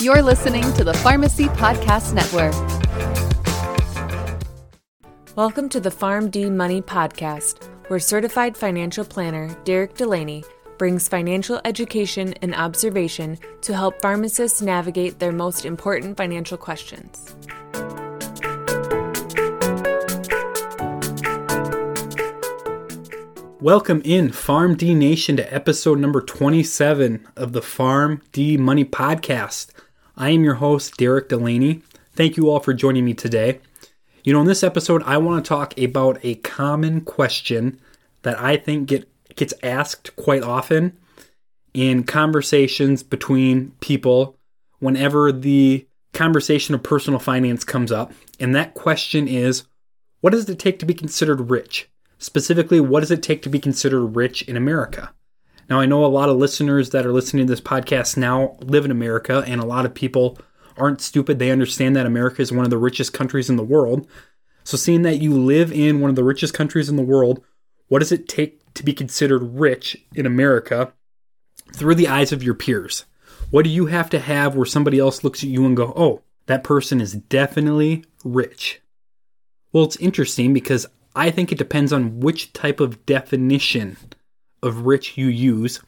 You're listening to the Pharmacy Podcast Network. Welcome to the PharmD Money Podcast, where certified financial planner Derek Delaney brings financial education and observation to help pharmacists navigate their most important financial questions. Welcome in PharmD Nation to episode number 27 of the PharmD Money Podcast. I am your host, Derek Delaney. Thank you all for joining me today. You know, in this episode, I want to talk about a common question that I think get, gets asked quite often in conversations between people whenever the conversation of personal finance comes up. And that question is what does it take to be considered rich? Specifically, what does it take to be considered rich in America? Now, I know a lot of listeners that are listening to this podcast now live in America, and a lot of people aren't stupid. They understand that America is one of the richest countries in the world. So, seeing that you live in one of the richest countries in the world, what does it take to be considered rich in America through the eyes of your peers? What do you have to have where somebody else looks at you and go, oh, that person is definitely rich? Well, it's interesting because I think it depends on which type of definition of rich you use.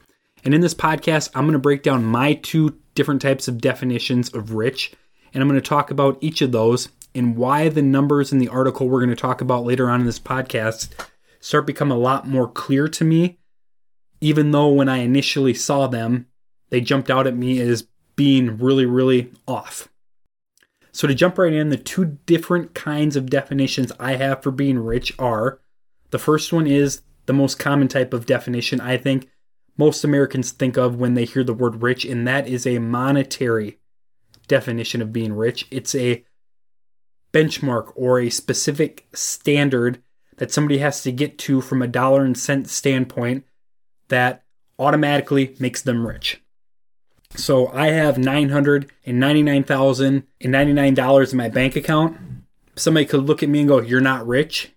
And in this podcast, I'm going to break down my two different types of definitions of rich. And I'm going to talk about each of those and why the numbers in the article we're going to talk about later on in this podcast start become a lot more clear to me. Even though when I initially saw them, they jumped out at me as being really, really off. So, to jump right in, the two different kinds of definitions I have for being rich are the first one is the most common type of definition I think most Americans think of when they hear the word rich, and that is a monetary definition of being rich. It's a benchmark or a specific standard that somebody has to get to from a dollar and cent standpoint that automatically makes them rich. So I have $999,099 in my bank account. Somebody could look at me and go, You're not rich.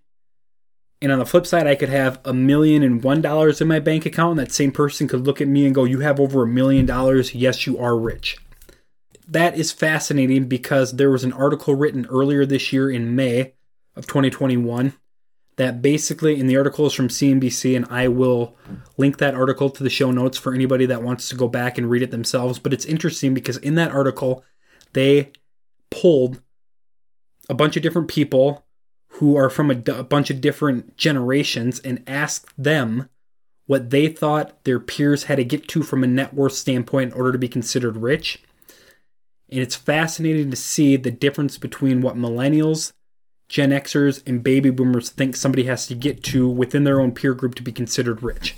And on the flip side, I could have a million and one dollars in my bank account, and that same person could look at me and go, You have over a million dollars. Yes, you are rich. That is fascinating because there was an article written earlier this year in May of 2021 that basically in the article is from CNBC, and I will link that article to the show notes for anybody that wants to go back and read it themselves. But it's interesting because in that article, they pulled a bunch of different people who are from a, d- a bunch of different generations and asked them what they thought their peers had to get to from a net worth standpoint in order to be considered rich. And it's fascinating to see the difference between what millennials Gen Xers and baby boomers think somebody has to get to within their own peer group to be considered rich.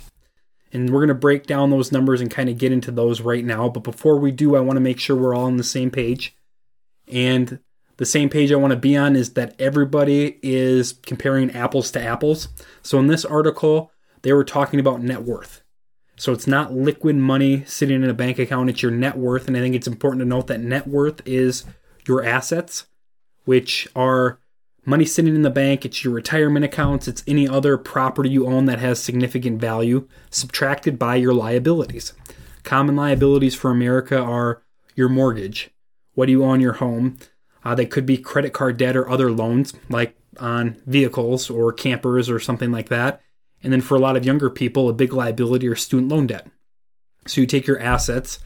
And we're going to break down those numbers and kind of get into those right now. But before we do, I want to make sure we're all on the same page. And the same page I want to be on is that everybody is comparing apples to apples. So in this article, they were talking about net worth. So it's not liquid money sitting in a bank account, it's your net worth. And I think it's important to note that net worth is your assets, which are money sitting in the bank, it's your retirement accounts, it's any other property you own that has significant value, subtracted by your liabilities. Common liabilities for America are your mortgage, what do you owe on your home? Uh, they could be credit card debt or other loans, like on vehicles or campers or something like that. And then for a lot of younger people, a big liability or student loan debt. So you take your assets,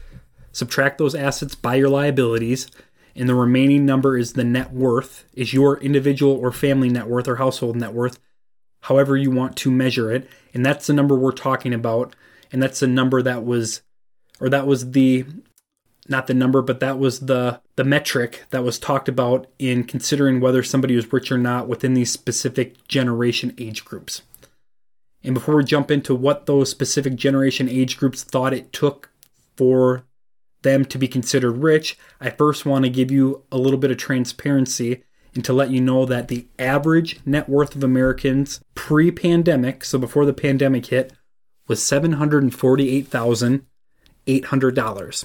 subtract those assets by your liabilities, and the remaining number is the net worth, is your individual or family net worth or household net worth, however you want to measure it. And that's the number we're talking about. And that's the number that was, or that was the, not the number, but that was the the metric that was talked about in considering whether somebody was rich or not within these specific generation age groups. And before we jump into what those specific generation age groups thought it took for them to be considered rich, I first want to give you a little bit of transparency and to let you know that the average net worth of Americans pre pandemic, so before the pandemic hit, was $748,800.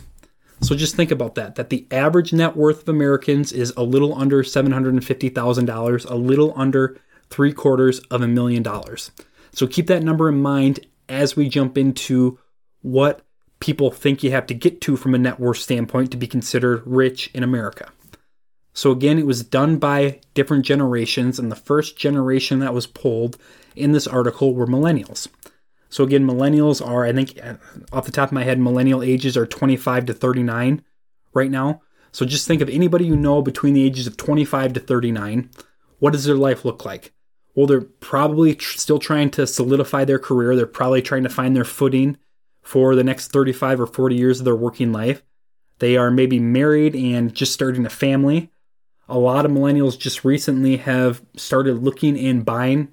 So just think about that that the average net worth of Americans is a little under $750,000, a little under three quarters of a million dollars. So keep that number in mind as we jump into what people think you have to get to from a net worth standpoint to be considered rich in America. So again, it was done by different generations, and the first generation that was polled in this article were millennials. So again, millennials are, I think, off the top of my head, millennial ages are 25 to 39 right now. So just think of anybody you know between the ages of 25 to 39. What does their life look like? Well, they're probably tr- still trying to solidify their career. They're probably trying to find their footing for the next 35 or 40 years of their working life. They are maybe married and just starting a family. A lot of millennials just recently have started looking and buying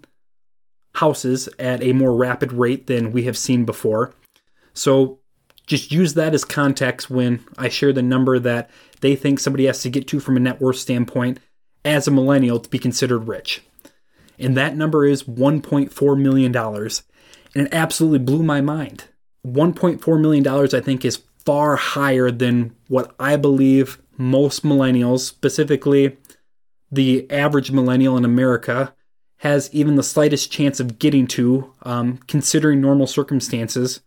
houses at a more rapid rate than we have seen before. So just use that as context when I share the number that they think somebody has to get to from a net worth standpoint as a millennial to be considered rich. And that number is $1.4 million. And it absolutely blew my mind. $1.4 million, I think, is far higher than what I believe most millennials, specifically the average millennial in America, has even the slightest chance of getting to, um, considering normal circumstances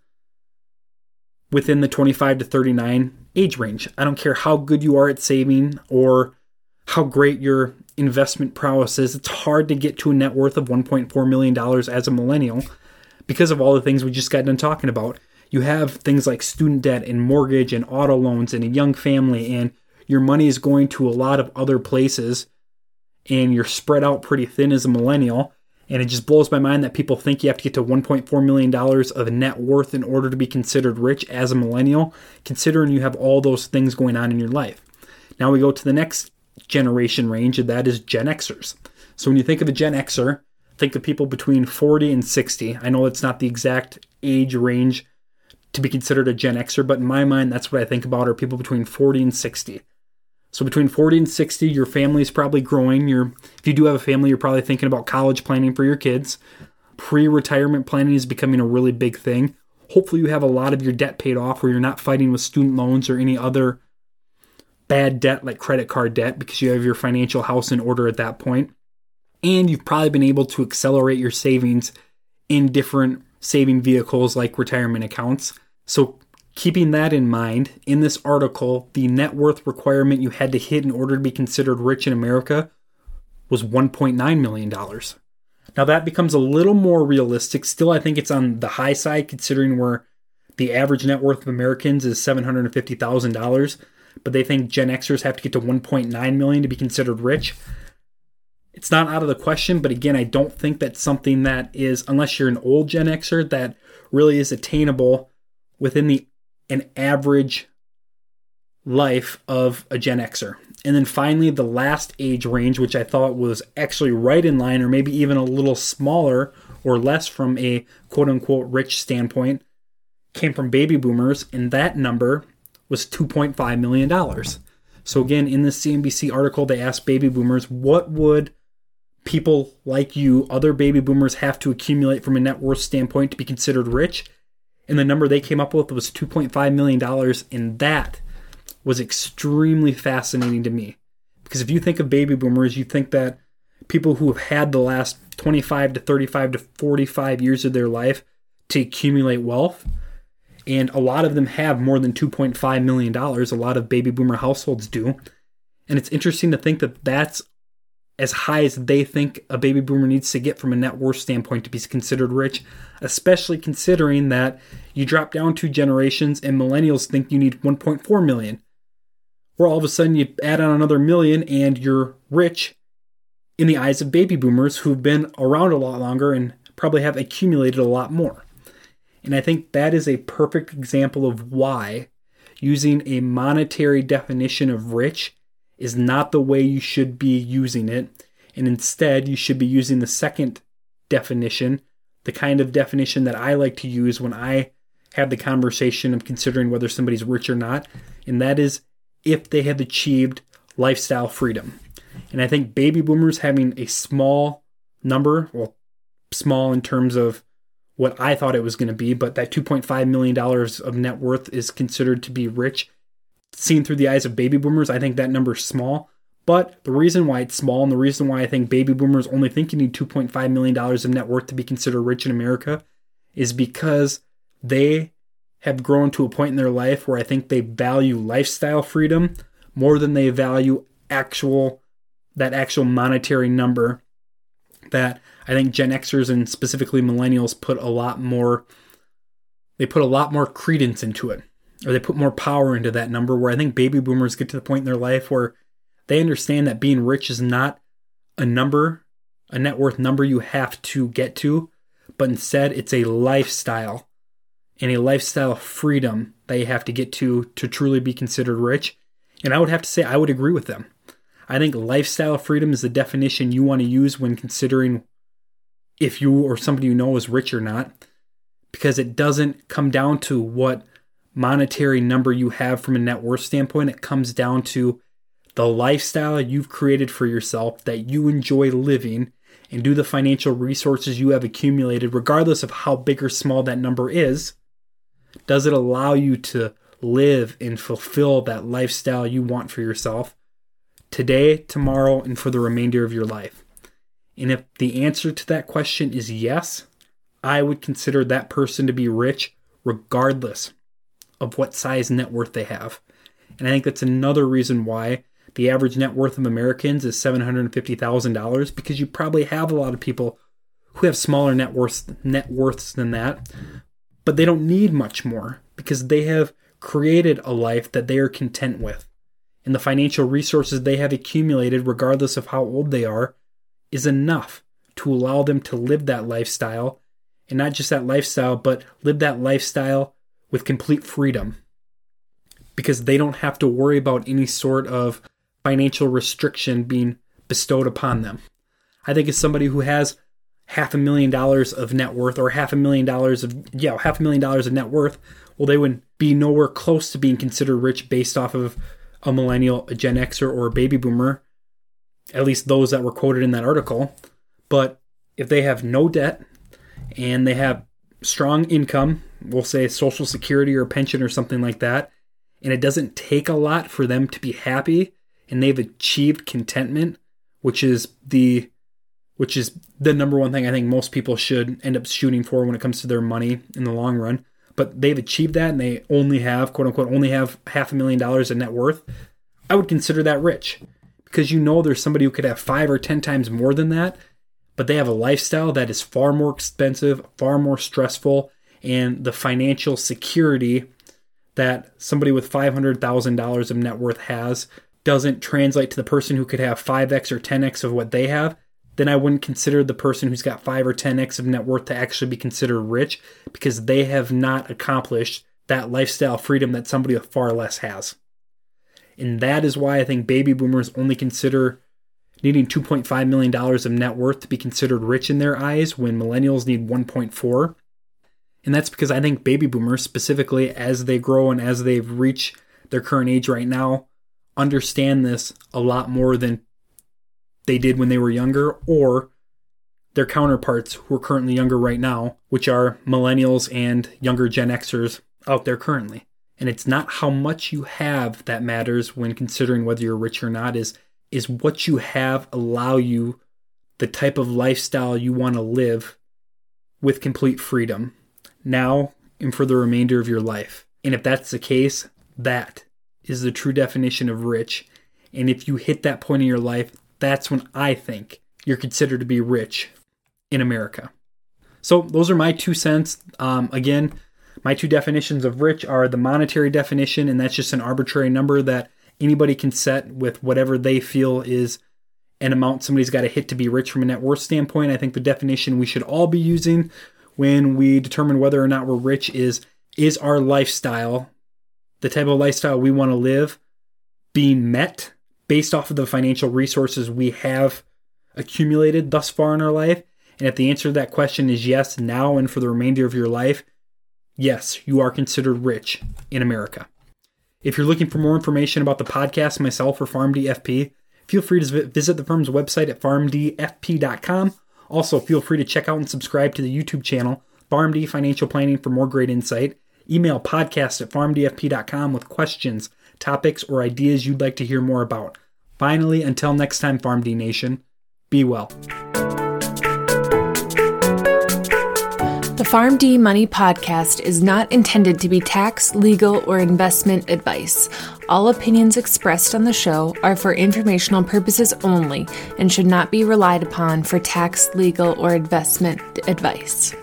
within the 25 to 39 age range. I don't care how good you are at saving or how great your investment prowess is. It's hard to get to a net worth of $1.4 million as a millennial because of all the things we just got done talking about. You have things like student debt and mortgage and auto loans and a young family, and your money is going to a lot of other places, and you're spread out pretty thin as a millennial. And it just blows my mind that people think you have to get to $1.4 million of net worth in order to be considered rich as a millennial, considering you have all those things going on in your life. Now we go to the next generation range, and that is Gen Xers. So when you think of a Gen Xer, think of people between 40 and 60. I know it's not the exact age range to be considered a Gen Xer, but in my mind, that's what I think about are people between 40 and 60. So between 40 and 60, your family is probably growing. You're, if you do have a family, you're probably thinking about college planning for your kids. Pre-retirement planning is becoming a really big thing. Hopefully you have a lot of your debt paid off where you're not fighting with student loans or any other bad debt like credit card debt because you have your financial house in order at that point. And you've probably been able to accelerate your savings in different saving vehicles like retirement accounts. So Keeping that in mind, in this article, the net worth requirement you had to hit in order to be considered rich in America was $1.9 million. Now that becomes a little more realistic. Still, I think it's on the high side considering where the average net worth of Americans is $750,000, but they think Gen Xers have to get to 1.9 million to be considered rich. It's not out of the question, but again, I don't think that's something that is unless you're an old Gen Xer that really is attainable within the an average life of a Gen Xer. And then finally, the last age range, which I thought was actually right in line, or maybe even a little smaller or less from a quote unquote rich standpoint, came from baby boomers, and that number was $2.5 million. So, again, in this CNBC article, they asked baby boomers, what would people like you, other baby boomers, have to accumulate from a net worth standpoint to be considered rich? And the number they came up with was $2.5 million. And that was extremely fascinating to me. Because if you think of baby boomers, you think that people who have had the last 25 to 35 to 45 years of their life to accumulate wealth. And a lot of them have more than $2.5 million. A lot of baby boomer households do. And it's interesting to think that that's as high as they think a baby boomer needs to get from a net worth standpoint to be considered rich, especially considering that you drop down two generations and millennials think you need 1.4 million. Where all of a sudden you add on another million and you're rich in the eyes of baby boomers who've been around a lot longer and probably have accumulated a lot more. And I think that is a perfect example of why using a monetary definition of rich is not the way you should be using it. And instead, you should be using the second definition, the kind of definition that I like to use when I have the conversation of considering whether somebody's rich or not. And that is if they have achieved lifestyle freedom. And I think baby boomers having a small number, well, small in terms of what I thought it was going to be, but that $2.5 million of net worth is considered to be rich seen through the eyes of baby boomers, I think that number's small. But the reason why it's small and the reason why I think baby boomers only think you need $2.5 million of net worth to be considered rich in America is because they have grown to a point in their life where I think they value lifestyle freedom more than they value actual that actual monetary number that I think Gen Xers and specifically millennials put a lot more they put a lot more credence into it or they put more power into that number where I think baby boomers get to the point in their life where they understand that being rich is not a number, a net worth number you have to get to, but instead it's a lifestyle and a lifestyle freedom that you have to get to to truly be considered rich. And I would have to say I would agree with them. I think lifestyle freedom is the definition you want to use when considering if you or somebody you know is rich or not, because it doesn't come down to what monetary number you have from a net worth standpoint. It comes down to the lifestyle you've created for yourself that you enjoy living and do the financial resources you have accumulated, regardless of how big or small that number is. Does it allow you to live and fulfill that lifestyle you want for yourself today, tomorrow, and for the remainder of your life? And if the answer to that question is yes, I would consider that person to be rich regardless of what size net worth they have. And I think that's another reason why the average net worth of Americans is $750,000 because you probably have a lot of people who have smaller net worths, net worths than that, but they don't need much more because they have created a life that they are content with. And the financial resources they have accumulated, regardless of how old they are, is enough to allow them to live that lifestyle. And not just that lifestyle, but live that lifestyle with complete freedom. Because they don't have to worry about any sort of financial restriction being bestowed upon them. I think as somebody who has half a million dollars of net worth or half a million dollars of yeah, half a million dollars of net worth, well they would be nowhere close to being considered rich based off of a millennial, a Gen Xer or a baby boomer, at least those that were quoted in that article. But if they have no debt and they have strong income, we'll say social security or pension or something like that, and it doesn't take a lot for them to be happy and they've achieved contentment, which is the which is the number one thing I think most people should end up shooting for when it comes to their money in the long run. But they've achieved that and they only have, quote unquote, only have half a million dollars in net worth. I would consider that rich because you know there's somebody who could have five or 10 times more than that, but they have a lifestyle that is far more expensive, far more stressful, and the financial security that somebody with $500,000 of net worth has doesn't translate to the person who could have 5x or 10x of what they have, then I wouldn't consider the person who's got 5 or 10x of net worth to actually be considered rich because they have not accomplished that lifestyle freedom that somebody with far less has. And that is why I think baby boomers only consider needing $2.5 million of net worth to be considered rich in their eyes when millennials need 1.4. And that's because I think baby boomers, specifically as they grow and as they've reached their current age right now, understand this a lot more than they did when they were younger or their counterparts who are currently younger right now, which are millennials and younger Gen Xers out there currently. And it's not how much you have that matters when considering whether you're rich or not is is what you have allow you the type of lifestyle you want to live with complete freedom now and for the remainder of your life. And if that's the case, that is the true definition of rich. And if you hit that point in your life, that's when I think you're considered to be rich in America. So, those are my two cents. Um, again, my two definitions of rich are the monetary definition, and that's just an arbitrary number that anybody can set with whatever they feel is an amount somebody's got to hit to be rich from a net worth standpoint. I think the definition we should all be using when we determine whether or not we're rich is is our lifestyle the type of lifestyle we want to live being met based off of the financial resources we have accumulated thus far in our life? And if the answer to that question is yes, now and for the remainder of your life, yes, you are considered rich in America. If you're looking for more information about the podcast, myself, or PharmDFP, feel free to visit the firm's website at pharmdfp.com. Also, feel free to check out and subscribe to the YouTube channel, PharmD Financial Planning, for more great insight. Email podcast at pharmdfp.com with questions, topics, or ideas you'd like to hear more about. Finally, until next time, PharmD Nation, be well. PharmD Money podcast is not intended to be tax, legal, or investment advice. All opinions expressed on the show are for informational purposes only and should not be relied upon for tax, legal, or investment advice.